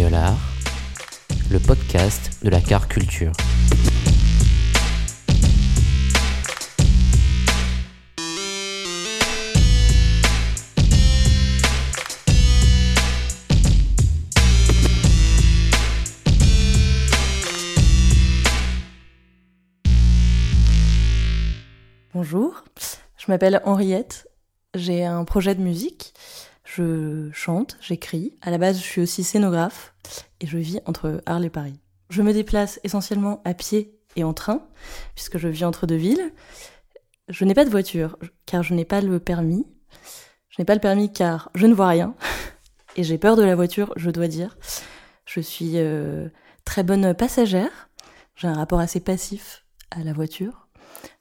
Le podcast de la car culture. Bonjour, je m'appelle Henriette, j'ai un projet de musique, je chante, j'écris. À la base, je suis aussi scénographe et je vis entre Arles et Paris. Je me déplace essentiellement à pied et en train, puisque je vis entre deux villes. Je n'ai pas de voiture, car je n'ai pas le permis. Je n'ai pas le permis car je ne vois rien. Et j'ai peur de la voiture, je dois dire. Je suis euh, très bonne passagère. J'ai un rapport assez passif à la voiture.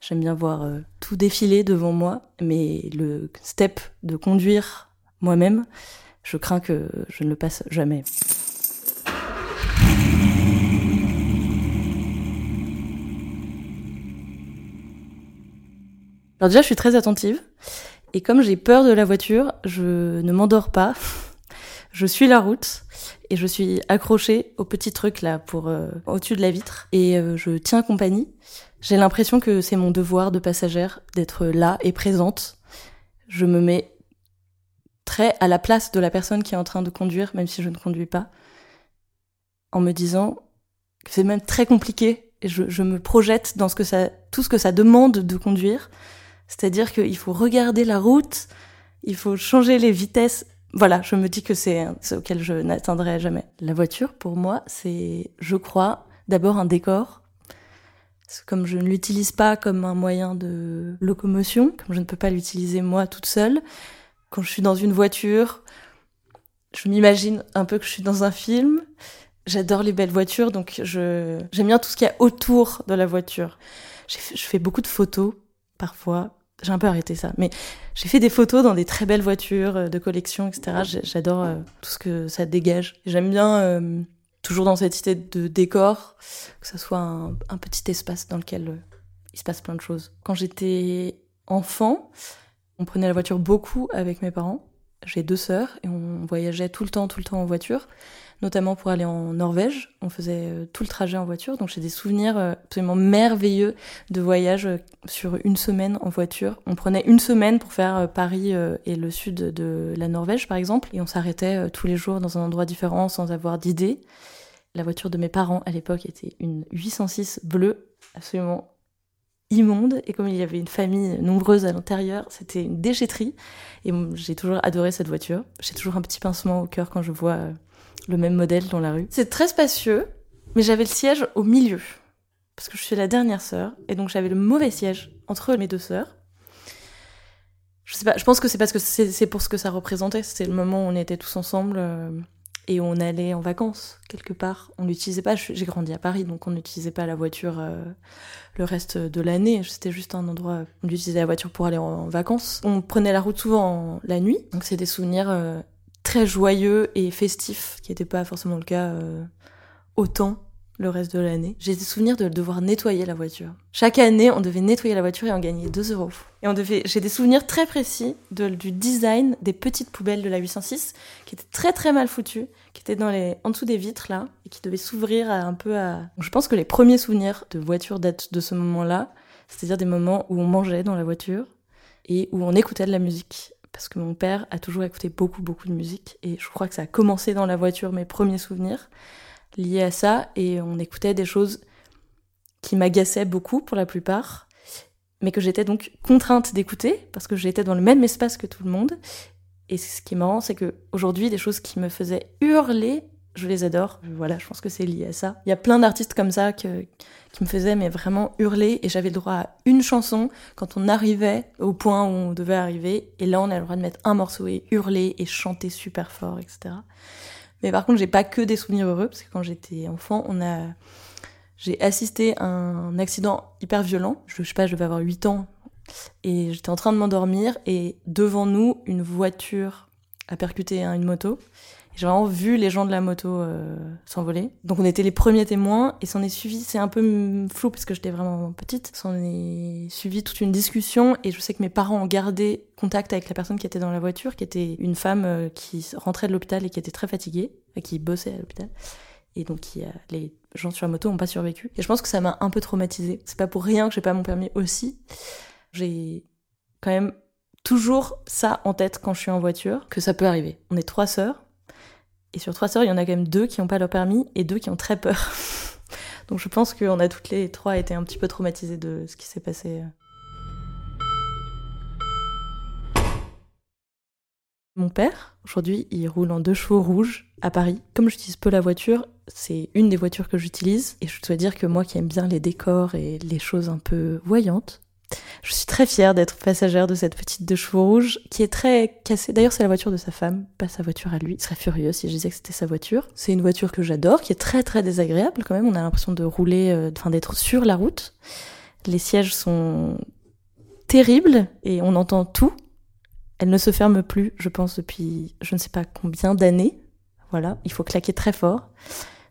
J'aime bien voir euh, tout défiler devant moi, mais le step de conduire moi-même, je crains que je ne le passe jamais. Alors déjà, je suis très attentive. Et comme j'ai peur de la voiture, je ne m'endors pas. Je suis la route et je suis accrochée au petit truc là pour euh, au-dessus de la vitre et euh, je tiens compagnie. J'ai l'impression que c'est mon devoir de passagère d'être là et présente. Je me mets très à la place de la personne qui est en train de conduire, même si je ne conduis pas, en me disant que c'est même très compliqué. Et je, je, me projette dans ce que ça, tout ce que ça demande de conduire. C'est-à-dire qu'il faut regarder la route, il faut changer les vitesses. Voilà, je me dis que c'est ce auquel je n'atteindrai jamais. La voiture, pour moi, c'est, je crois, d'abord un décor. Comme je ne l'utilise pas comme un moyen de locomotion, comme je ne peux pas l'utiliser moi toute seule, quand je suis dans une voiture, je m'imagine un peu que je suis dans un film. J'adore les belles voitures, donc je j'aime bien tout ce qu'il y a autour de la voiture. je fais beaucoup de photos parfois. J'ai un peu arrêté ça, mais j'ai fait des photos dans des très belles voitures euh, de collection, etc. J'adore euh, tout ce que ça dégage. J'aime bien euh, toujours dans cette idée de décor, que ça soit un, petit espace dans lequel il se passe plein de choses. Quand j'étais enfant, on prenait la voiture beaucoup avec mes parents. J'ai deux sœurs et on voyageait tout le temps, tout le temps en voiture, notamment pour aller en Norvège. On faisait euh, tout le trajet en voiture, donc j'ai des souvenirs euh, absolument merveilleux de voyage euh, sur une semaine en voiture. On prenait une semaine pour faire Paris et le sud de la Norvège, par exemple, et on s'arrêtait tous les jours dans un endroit différent sans avoir d'idée. La voiture de mes parents à l'époque était une 806 bleue, absolument immonde et comme il y avait une famille nombreuse à l'intérieur, c'était une déchetterie et j'ai toujours adoré cette voiture. J'ai toujours un petit pincement au cœur quand je vois euh, le même modèle dans la rue. C'est très spacieux, mais j'avais le siège au milieu parce que je suis la dernière sœur et donc j'avais le mauvais siège entre mes deux sœurs. Je sais pas, je pense que c'est parce que c'est pour ce que ça représentait, c'était le moment où on était tous ensemble euh, et on allait en vacances quelque part. On n'utilisait pas, j'ai grandi à Paris, donc on n'utilisait pas la voiture euh, le reste de l'année. C'était juste un endroit, on utilisait la voiture pour aller en, vacances. On prenait la route souvent la nuit, donc c'est des souvenirs euh, très joyeux et festifs, qui n'étaient pas forcément le cas euh, autant le reste de l'année. J'ai des souvenirs de devoir nettoyer la voiture. Chaque année, on devait nettoyer la voiture et on gagnait 2 euros. Et on devait, j'ai des souvenirs très précis du design des petites poubelles de la 806 qui étaient très très mal foutues, qui étaient dans les, en dessous des vitres là, et qui devaient s'ouvrir un peu à. je pense que les premiers souvenirs de voiture datent de ce moment-là, c'est-à-dire des moments où on mangeait dans la voiture et où on écoutait de la musique. Parce que mon père a toujours écouté beaucoup beaucoup de musique et je crois que ça a commencé dans la voiture mes premiers souvenirs lié à ça et on écoutait des choses qui m'agaçaient beaucoup pour la plupart, mais que j'étais donc contrainte d'écouter parce que j'étais dans le même espace que tout le monde. Et ce qui est marrant, c'est que aujourd'hui, des choses qui me faisaient hurler, je les adore. Voilà, je pense que c'est lié à ça. Il y a plein d'artistes comme ça qui me faisaient mais vraiment hurler et j'avais le droit à une chanson quand on arrivait au point où on devait arriver et là on a le droit de mettre un morceau et hurler et chanter super fort, etc. Mais par contre, j'ai pas que des souvenirs heureux parce que quand j'étais enfant, on a j'ai assisté à un accident hyper violent. Je, je sais pas, je devais avoir 8 ans et j'étais en train de m'endormir et devant nous, une voiture a percuté une moto j'ai vraiment vu les gens de la moto euh, s'envoler. Donc on était les premiers témoins et s'en est suivi, c'est un peu flou parce que j'étais vraiment petite, s'en est suivi toute une discussion et je sais que mes parents ont gardé contact avec la personne qui était dans la voiture, qui était une femme euh, qui rentrait de l'hôpital et qui était très fatiguée, qui bossait à l'hôpital. Et donc les gens sur la moto n'ont pas survécu. Et je pense que ça m'a un peu traumatisée. C'est pas pour rien que j'ai pas mon permis aussi. J'ai quand même toujours ça en tête quand je suis en voiture, que ça peut arriver. On est trois sœurs, et sur trois sœurs, il y en a quand même deux qui n'ont pas leur permis et deux qui ont très peur. Donc je pense qu'on a toutes les trois été un petit peu traumatisées de ce qui s'est passé. Mon père, aujourd'hui, il roule en deux chevaux rouges à Paris. Comme j'utilise peu la voiture, c'est une des voitures que j'utilise. Et je dois dire que moi qui aime bien les décors et les choses un peu voyantes, je suis très fière d'être passagère de cette petite deux chevaux rouges qui est très cassée. D'ailleurs, c'est la voiture de sa femme, pas sa voiture à lui. Il serait furieux si je disais que c'était sa voiture. C'est une voiture que j'adore, qui est très très désagréable quand même. On a l'impression de rouler, euh, enfin d'être sur la route. Les sièges sont terribles et on entend tout. Elle ne se ferme plus, je pense, depuis je ne sais pas combien d'années. Voilà, il faut claquer très fort.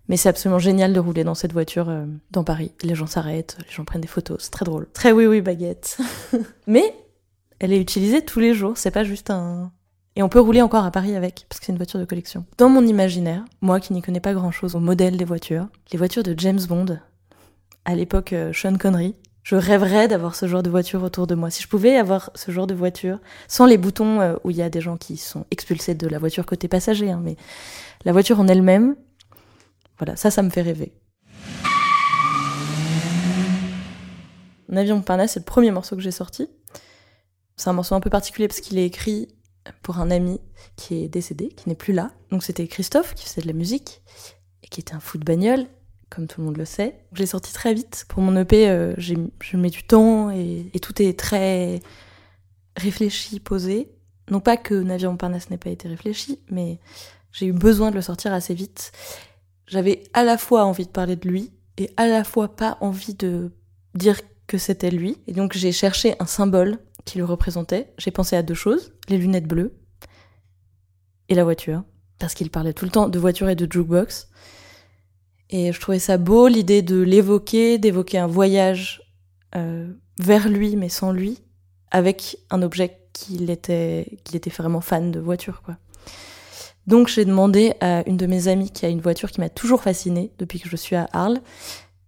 Mais c'est absolument génial de rouler dans cette voiture euh, dans Paris. Les gens s'arrêtent, les gens prennent des photos, c'est très drôle. Très oui oui baguette. Mais elle est utilisée tous les jours, c'est pas juste un... Et on peut rouler encore à Paris avec, parce que c'est une voiture de collection. Dans mon imaginaire, moi qui n'y connais pas grand-chose au modèle des voitures, les voitures de James Bond, à l'époque euh, Sean Connery, je rêverais d'avoir ce genre de voiture autour de moi. Si je pouvais avoir ce genre de voiture, sans les boutons euh, où il y a des gens qui sont expulsés de la voiture côté passager, hein, mais la voiture en elle-même, voilà, ça, ça me fait rêver. Avion Parnasse, c'est le premier morceau que j'ai sorti. C'est un morceau un peu particulier parce qu'il est écrit pour un ami qui est décédé, qui n'est plus là. Donc c'était Christophe qui faisait de la musique et qui était un fou de bagnole, comme tout le monde le sait. Je l'ai sorti très vite. Pour mon EP, euh, je mets du temps et, tout est très réfléchi, posé. Non pas que Navire Montparnasse n'ait pas été réfléchi, mais j'ai eu besoin de le sortir assez vite. J'avais à la fois envie de parler de lui et à la fois pas envie de dire que c'était lui. Et donc j'ai cherché un symbole qui le représentait. J'ai pensé à deux choses, les lunettes bleues et la voiture. Parce qu'il parlait tout le temps de voiture et de jukebox. Et je trouvais ça beau, l'idée de l'évoquer, d'évoquer un voyage euh, vers lui mais sans lui, avec un objet qu'il était, qu'il était vraiment fan de voiture, quoi. Donc j'ai demandé à une de mes amies qui a une voiture qui m'a toujours fascinée depuis que je suis à Arles,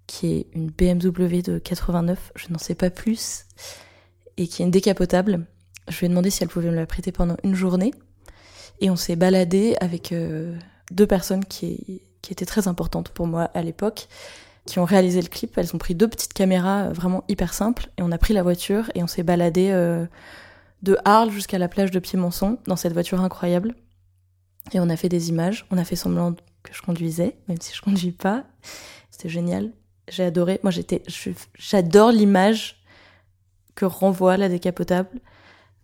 qui est une BMW de 89, je n'en sais pas plus, et qui est une décapotable. Je lui ai demandé si elle pouvait me la prêter pendant une journée. Et on s'est baladé avec euh, deux personnes qui, étaient très importantes pour moi à l'époque, qui ont réalisé le clip. Elles ont pris deux petites caméras euh, vraiment hyper simples, et on a pris la voiture et on s'est baladé euh, de Arles jusqu'à la plage de Piémonçon dans cette voiture incroyable. Et on a fait des images, on a fait semblant que je conduisais, même si je conduis pas. C'était génial. J'ai adoré. Moi, j'étais, j'adore l'image que renvoie la décapotable.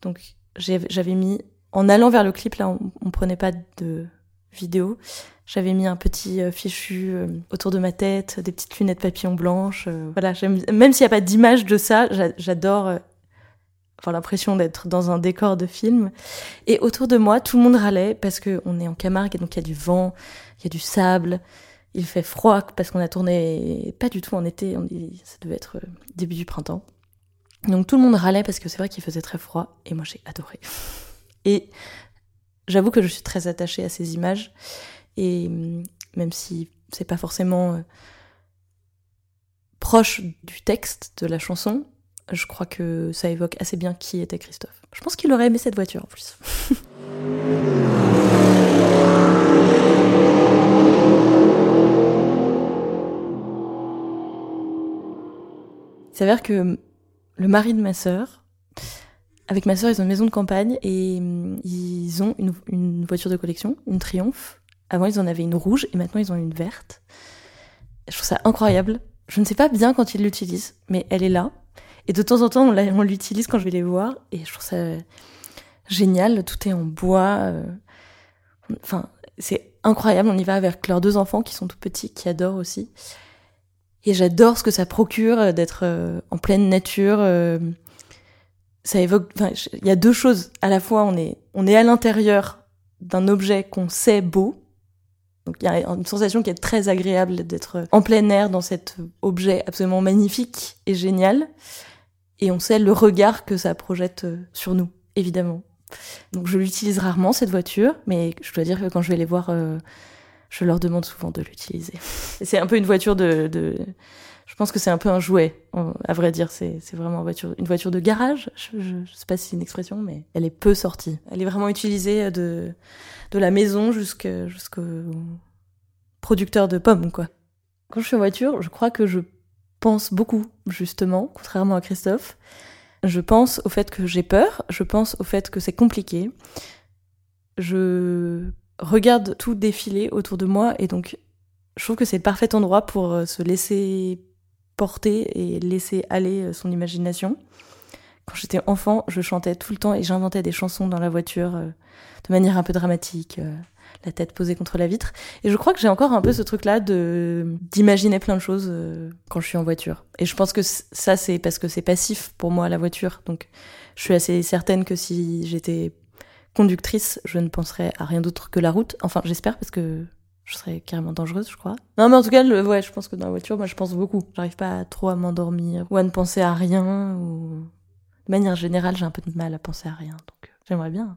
Donc, j'avais mis, en allant vers le clip, là, on, on prenait pas de vidéo. J'avais mis un petit euh, fichu euh, autour de ma tête, des petites lunettes papillon blanches. Euh, voilà, même s'il n'y a pas d'image de ça, j'adore l'impression d'être dans un décor de film. Et autour de moi, tout le monde râlait parce qu'on est en Camargue et donc il y a du vent, il y a du sable, il fait froid parce qu'on a tourné pas du tout en été, on ça devait être euh, début du printemps. Donc tout le monde râlait parce que c'est vrai qu'il faisait très froid et moi j'ai adoré. Et j'avoue que je suis très attachée à ces images et hum, même si c'est pas forcément euh, proche du texte de la chanson, je crois que ça évoque assez bien qui était Christophe. Je pense qu'il aurait aimé cette voiture en plus. Il s'avère que le mari de ma sœur, avec ma sœur, ils ont une maison de campagne et mm, ils ont une, voiture de collection, une Triumph, Avant, ils en avaient une rouge et maintenant, ils ont une verte. Je trouve ça incroyable. Je ne sais pas bien quand ils l'utilisent, mais elle est là. Et de temps en temps, on l'utilise quand je vais les voir. Et je trouve ça génial. Tout est en bois. Euh. Enfin, c'est incroyable. On y va avec leurs deux enfants qui sont tout petits, qui adorent aussi. Et j'adore ce que ça procure euh, d'être euh, en pleine nature. Ça évoque. Enfin, il y a deux choses. À la fois, on est on est à l'intérieur d'un objet qu'on sait beau, donc il y a une sensation qui est très agréable d'être en plein air dans cet objet absolument magnifique et génial. Et on sait le regard que ça projette euh, sur nous, évidemment. Donc je l'utilise rarement cette voiture, mais je dois dire que quand je vais les voir, euh, je leur demande souvent de l'utiliser. C'est un peu une voiture de, je pense que c'est un peu un jouet, à vrai dire. C'est vraiment une voiture, de garage. Je, je, je sais pas si c'est une expression, mais elle est peu sortie. Elle est vraiment utilisée de de la maison jusqu'au producteur de pommes, quoi. Quand je suis en voiture, je crois que je pense beaucoup, justement, contrairement à Christophe. Je pense au fait que j'ai peur, je pense au fait que c'est compliqué. Je regarde tout défiler autour de moi et donc je trouve que c'est le parfait endroit pour euh, se laisser porter et laisser aller euh, son imagination. Quand j'étais enfant, je chantais tout le temps et j'inventais des chansons dans la voiture euh, de manière un peu dramatique, la tête posée contre la vitre. Et je crois que j'ai encore un peu ce truc-là de d'imaginer plein de choses euh, quand je suis en voiture. Et je pense que ça, c'est parce que c'est passif pour moi la voiture. Donc, je suis assez certaine que si j'étais conductrice, je ne penserais à rien d'autre que la route. Enfin, j'espère parce que je serais carrément dangereuse, je crois. Non, mais en tout cas, le, ouais, je pense que dans la voiture, moi, je pense beaucoup. J'arrive pas trop à m'endormir ou à ne penser à rien ou de manière générale, j'ai un peu de mal à penser à rien, donc j'aimerais bien.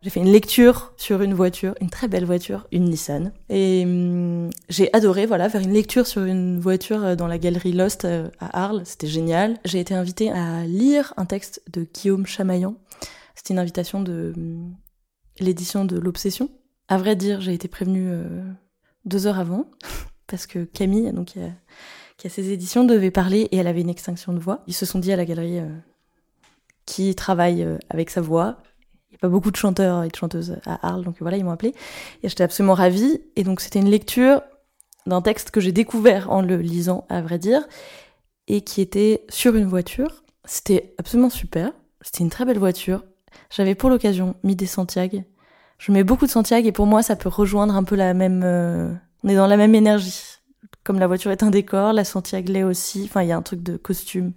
J'ai fait une lecture sur une voiture, une très belle voiture, une Nissan. Et hum, j'ai adoré, voilà, faire une lecture sur une voiture euh, dans la galerie Lost euh, à Arles. C'était génial. J'ai été invitée à lire un texte de Guillaume Chamaillan. C'était une invitation de hum, l'édition de L'Obsession. À vrai dire, j'ai été prévenue euh, deux heures avant, parce que Camille, donc, qui a, qui a ses éditions, devait parler et elle avait une extinction de voix. Ils se sont dit à la galerie qui travaille avec sa voix il n'y a pas beaucoup de chanteurs et de chanteuses à Arles, donc voilà, ils m'ont appelé. Et j'étais absolument ravie. Et donc c'était une lecture d'un texte que j'ai découvert en le lisant, à vrai dire, et qui était sur une voiture. C'était absolument super. C'était une très belle voiture. J'avais pour l'occasion mis des Santiago. Je mets beaucoup de Santiago et pour moi ça peut rejoindre un peu la même... Euh, on est dans la même énergie. Comme la voiture est un décor, la Santiago l'est aussi. Enfin, il y a un truc de costume.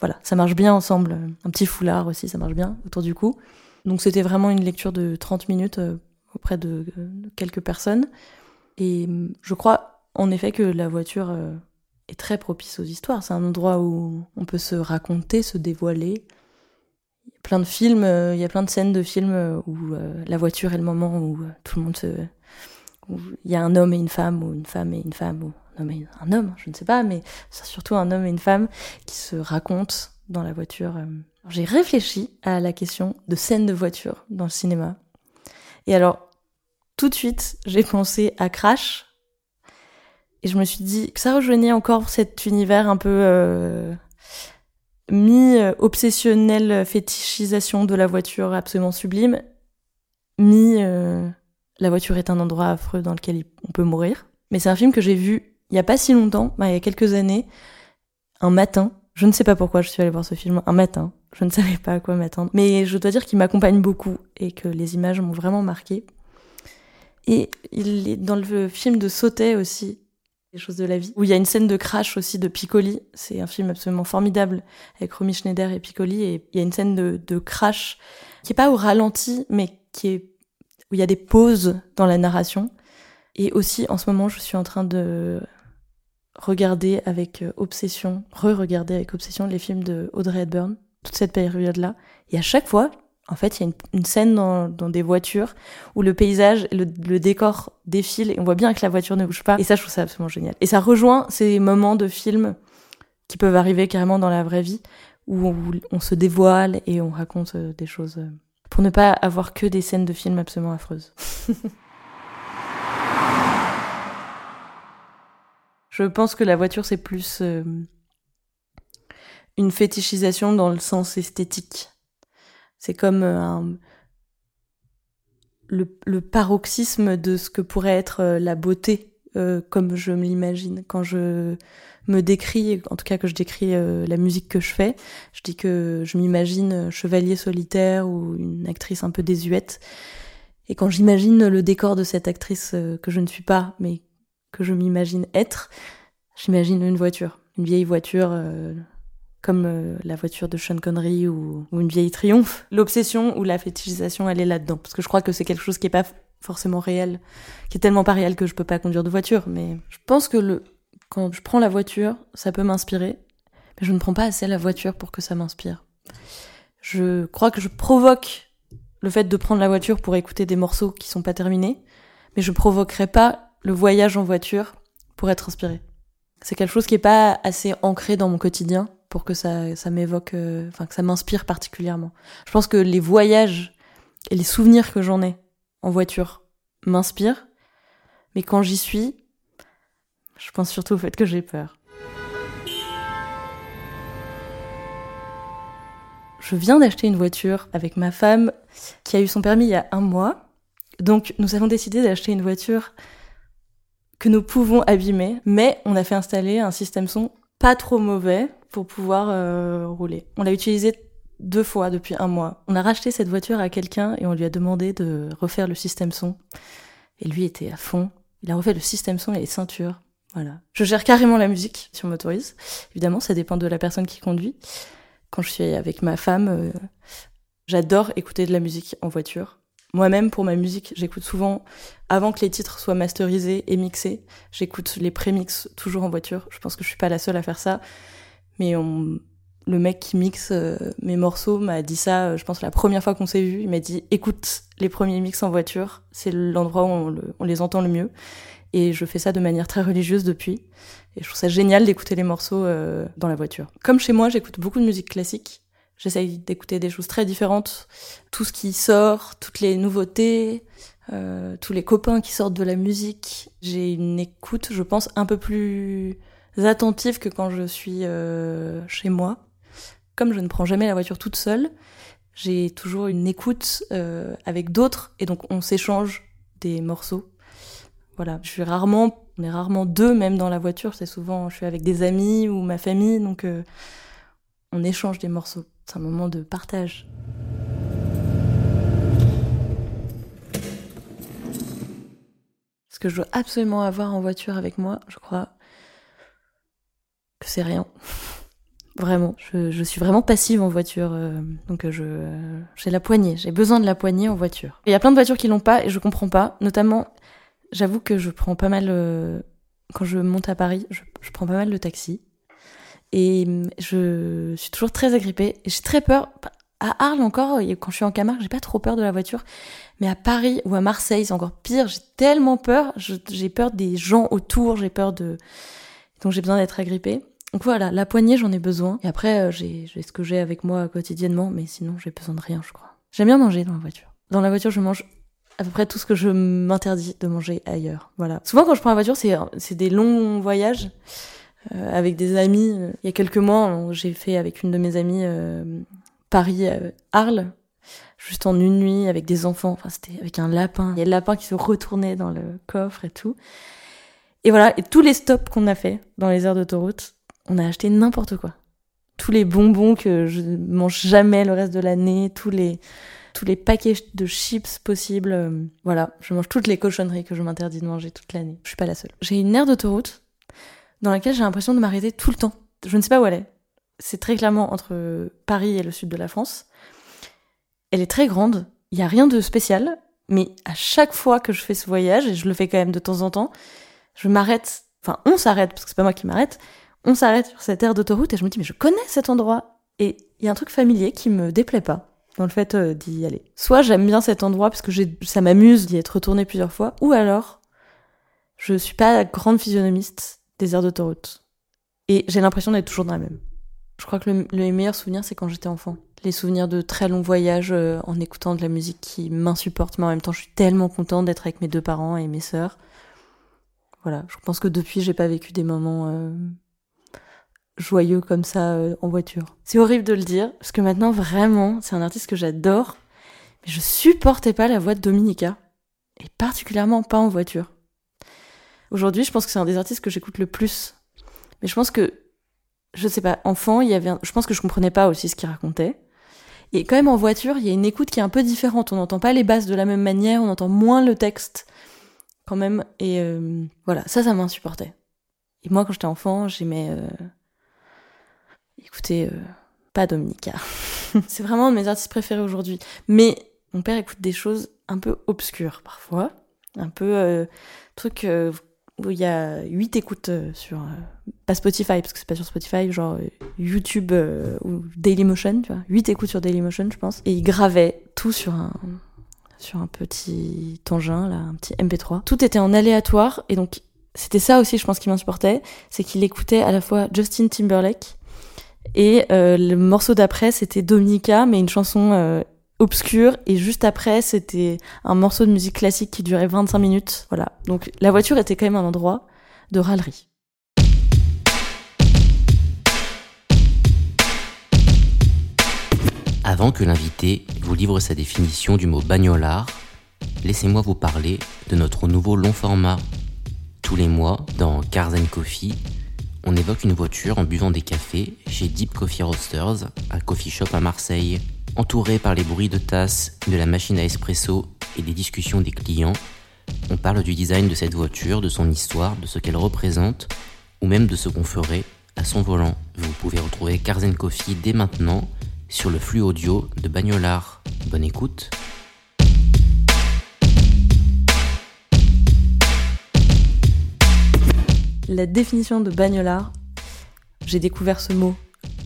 Voilà, ça marche bien ensemble. Un petit foulard aussi, ça marche bien autour du cou. Donc c'était vraiment une lecture de 30 minutes euh, auprès de, quelques personnes. Et mm, je crois en effet que la voiture euh, est très propice aux histoires. C'est un endroit où on peut se raconter, se dévoiler. Il y a plein de films, euh, il y a plein de scènes de films où la voiture est le moment où tout le monde se... Où il y a un homme et une femme, ou une femme et une femme, ou un homme et un homme, je ne sais pas, mais c'est surtout un homme et une femme qui se racontent dans la voiture j'ai réfléchi à la question de scène de voiture dans le cinéma. Et alors, tout de suite, j'ai pensé à Crash. Et je me suis dit que ça rejoignait encore cet univers un peu euh, mi-obsessionnel fétichisation de la voiture absolument sublime, mi euh, voiture est un endroit affreux dans lequel on peut mourir. Mais c'est un film que j'ai vu il y a pas si longtemps, bah, il y a quelques années, un matin. Je ne sais pas pourquoi je suis allée voir ce film un matin. Je ne savais pas à quoi m'attendre. Mais je dois dire qu'il m'accompagne beaucoup et que les images m'ont vraiment marqué. Et il est dans le film de Sautet aussi, Les choses de la vie, où il y a une scène de crash aussi de Piccoli. C'est un film absolument formidable avec Romy Schneider et Piccoli. Et il y a une scène de, de crash qui est pas au ralenti, mais qui est où il y a des pauses dans la narration. Et aussi, en ce moment, je suis en train de regarder avec euh, obsession, re-regarder avec obsession les films de Audrey Hepburn, toute cette période-là. Et à chaque fois, en fait, il y a une, scène dans, des voitures où le paysage, le, décor défile et on voit bien que la voiture ne bouge pas. Et ça, je trouve ça absolument génial. Et ça rejoint ces moments de films qui peuvent arriver carrément dans la vraie vie où on, on se dévoile et on raconte euh, des choses euh, pour ne pas avoir que des scènes de films absolument affreuses. Je pense que la voiture, c'est plus euh, une fétichisation dans le sens esthétique. C'est comme euh, un, le, paroxysme de ce que pourrait être euh, la beauté, comme je me l'imagine. Quand je me décris, en tout cas que je décris la musique que je fais, je dis que je m'imagine chevalier solitaire ou une actrice un peu désuète. Et quand j'imagine le décor de cette actrice que je ne suis pas, mais que je m'imagine être, j'imagine une voiture, une vieille voiture euh, comme euh, la voiture de Sean Connery ou, une vieille Triomphe. L'obsession ou la fétichisation, elle est là-dedans, parce que je crois que c'est quelque chose qui est pas forcément réel, qui est tellement pas réel que je peux pas conduire de voiture. Mais je pense que le quand je prends la voiture, ça peut m'inspirer, mais je ne prends pas assez la voiture pour que ça m'inspire. Je crois que je provoque le fait de prendre la voiture pour écouter des morceaux qui sont pas terminés, mais je provoquerai pas le voyage en voiture pour être inspiré. C'est quelque chose qui est pas assez ancré dans mon quotidien pour que ça, ça m'évoque, euh, enfin que ça m'inspire particulièrement. Je pense que les voyages et les souvenirs que j'en ai en voiture m'inspirent, mais quand j'y suis, je pense surtout au fait que j'ai peur. Je viens d'acheter une voiture avec ma femme qui a eu son permis il y a un mois. Donc nous avons décidé d'acheter une voiture que nous pouvons abîmer, mais on a fait installer un système son pas trop mauvais pour pouvoir euh, rouler. On l'a utilisé deux fois depuis un mois. On a racheté cette voiture à quelqu'un et on lui a demandé de refaire le système son. Et lui était à fond. Il a refait le système son et les ceintures. Voilà. Je gère carrément la musique si on m'autorise. Évidemment, ça dépend de la personne qui conduit. Quand je suis avec ma femme, euh, j'adore écouter de la musique en voiture. Moi-même, pour ma musique, j'écoute souvent, avant que les titres soient masterisés et mixés, j'écoute les prémix toujours en voiture. Je pense que je suis pas la seule à faire ça. Mais le mec qui mixe euh, mes morceaux m'a dit ça, euh, je pense, la première fois qu'on s'est vu. Il m'a dit, écoute les premiers mix en voiture, c'est l'endroit où on, les entend le mieux. Et je fais ça de manière très religieuse depuis. Et je trouve ça génial d'écouter les morceaux euh, dans la voiture. Comme chez moi, j'écoute beaucoup de musique classique. J'essaye d'écouter des choses très différentes, tout ce qui sort, toutes les nouveautés, euh, tous les copains qui sortent de la musique. J'ai une écoute, je pense, un peu plus attentive que quand je suis euh, chez moi. Comme je ne prends jamais la voiture toute seule, j'ai toujours une écoute euh, avec d'autres et donc on s'échange des morceaux. Voilà, je suis rarement, on est rarement deux même dans la voiture. C'est souvent, je suis avec des amis ou ma famille, donc on échange des morceaux. C'est un moment de partage. Ce que je veux absolument avoir en voiture avec moi, je crois que c'est rien. Vraiment, je, suis vraiment passive en voiture, euh, donc je j'ai la poignée, j'ai besoin de la poignée en voiture. Il y a plein de voitures qui l'ont pas et je comprends pas. Notamment, j'avoue que je prends pas mal euh, quand je monte à Paris, je, je prends pas mal le taxi. Et hum, je suis toujours très agrippée. J'ai très peur. À Arles encore, quand je suis en Camargue, j'ai pas trop peur de la voiture. Mais à Paris ou à Marseille, c'est encore pire. J'ai tellement peur. J'ai peur des gens autour. J'ai peur de. Donc j'ai besoin d'être agrippée. Donc voilà, la poignée, j'en ai besoin. Et après, euh, j'ai ce que j'ai avec moi quotidiennement. Mais sinon, j'ai besoin de rien, je crois. J'aime bien manger dans la voiture. Dans la voiture, je mange à peu près tout ce que je m'interdis de manger ailleurs. Voilà. Souvent, quand je prends la voiture, c'est des longs voyages. Euh, avec des amis. Il y a quelques mois, j'ai fait avec une de mes amies euh, Paris-Arles, euh, juste en une nuit avec des enfants. Enfin, c'était avec un lapin. Il y a le lapin qui se retournait dans le coffre et tout. Et voilà, et tous les stops qu'on a fait dans les aires d'autoroute, on a acheté n'importe quoi. Tous les bonbons que je mange jamais le reste de l'année, tous les tous les paquets de chips possibles. euh, voilà, je mange toutes les cochonneries que je m'interdis de manger toute l'année. Je suis pas la seule. J'ai une aire d'autoroute dans laquelle j'ai l'impression de m'arrêter tout le temps. Je ne sais pas où elle est. C'est très clairement entre Paris et le sud de la France. Elle est très grande. Il y a rien de spécial, mais à chaque fois que je fais ce voyage, et je le fais quand même de temps en temps, je m'arrête. Enfin, on s'arrête parce que c'est pas moi qui m'arrête. On s'arrête sur cette aire d'autoroute et je me dis mais je connais cet endroit. Et il y a un truc familier qui me déplaît pas dans le fait euh, d'y aller. Soit j'aime bien cet endroit parce que ça m'amuse d'y être retourné plusieurs fois, ou alors je suis pas grande physionomiste des aires d'autoroute. Et j'ai l'impression d'être toujours dans la même. Je crois que le, le meilleur souvenir, c'est quand j'étais enfant. Les souvenirs de très longs voyages euh, en écoutant de la musique qui m'insupporte, mais en même temps, je suis tellement contente d'être avec mes deux parents et mes sœurs. Voilà, je pense que depuis, j'ai pas vécu des moments euh, joyeux comme ça euh, en voiture. C'est horrible de le dire, parce que maintenant, vraiment, c'est un artiste que j'adore, mais je supportais pas la voix de Dominica, et particulièrement pas en voiture. Aujourd'hui, je pense que c'est un des artistes que j'écoute le plus. Mais je pense que, je sais pas, enfant, il y avait je pense que je comprenais pas aussi ce qu'il racontait. Et quand même en voiture, il y a une écoute qui est un peu différente. On n'entend pas les basses de la même manière, on entend moins le texte quand même. Et euh, voilà, ça, ça m'insupportait. Et moi, quand j'étais enfant, j'aimais euh, écouter euh, pas Dominica. c'est vraiment un de mes artistes préférés aujourd'hui. Mais mon père écoute des choses un peu obscures parfois, un peu euh, truc euh, où il y a 8 écoutes euh, sur euh, pas Spotify parce que c'est pas sur Spotify, genre euh, YouTube ou Dailymotion, tu vois, 8 écoutes sur Dailymotion, je pense, et il gravait tout sur un sur un petit engin là, un petit MP3. Tout était en aléatoire et donc c'était ça aussi je pense qui m'insupportait, c'est qu'il écoutait à la fois Justin Timberlake et le morceau d'après c'était Dominica mais une chanson obscure et juste après c'était un morceau de musique classique qui durait 25 minutes. Voilà. Donc la voiture était quand même un endroit de râlerie. Avant que l'invité vous livre sa définition du mot bagnolard, laissez-moi vous parler de notre nouveau long format. Tous les mois, dans Cars Coffee, on évoque une voiture en buvant des cafés chez Deep Coffee Roasters, un coffee shop à Marseille. Entouré par les bruits de tasses, de la machine à espresso et des discussions des clients, on parle du design de cette voiture, de son histoire, de ce qu'elle représente, ou même de ce qu'on ferait à son volant. Vous pouvez retrouver Cars and Coffee dès maintenant sur le flux audio de Bagnolard. Bonne écoute. La définition de bagnolard, j'ai découvert ce mot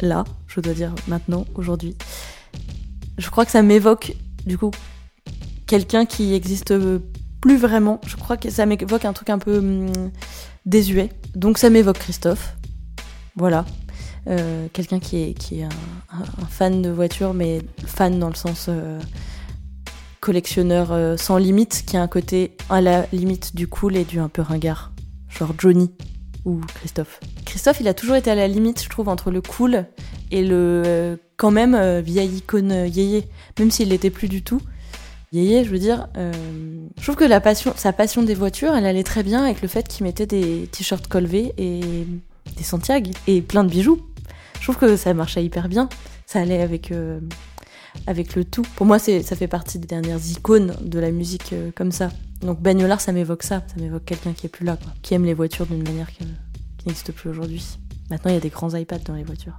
là, je dois dire maintenant, aujourd'hui. Je crois que ça m'évoque, du coup, quelqu'un qui existe plus vraiment. Je crois que ça m'évoque un truc un peu hum, désuet. Donc ça m'évoque Christophe. Voilà. Euh, quelqu'un qui est, qui est un, fan de voiture, mais fan dans le sens euh, collectionneur euh, sans limite, qui a un côté à la limite du cool et du un peu ringard. Genre Johnny ou Christophe. Christophe, il a toujours été à la limite, je trouve, entre le cool et le quand même euh, vieille icône euh, yéyé, même s'il l'était plus du tout. Yéyé, je veux dire, euh, je trouve que la passion, sa passion des voitures, elle allait très bien avec le fait qu'il mettait des t-shirts colvés et des Santiago et plein de bijoux. Je trouve que ça marchait hyper bien. Ça allait avec euh, avec le tout. Pour moi, ça fait partie des dernières icônes de la musique comme ça. Donc Bagnolard, ça m'évoque ça. Ça m'évoque quelqu'un qui est plus là, qui aime les voitures d'une manière qui n'existe plus aujourd'hui. Maintenant, il y a des grands iPads dans les voitures.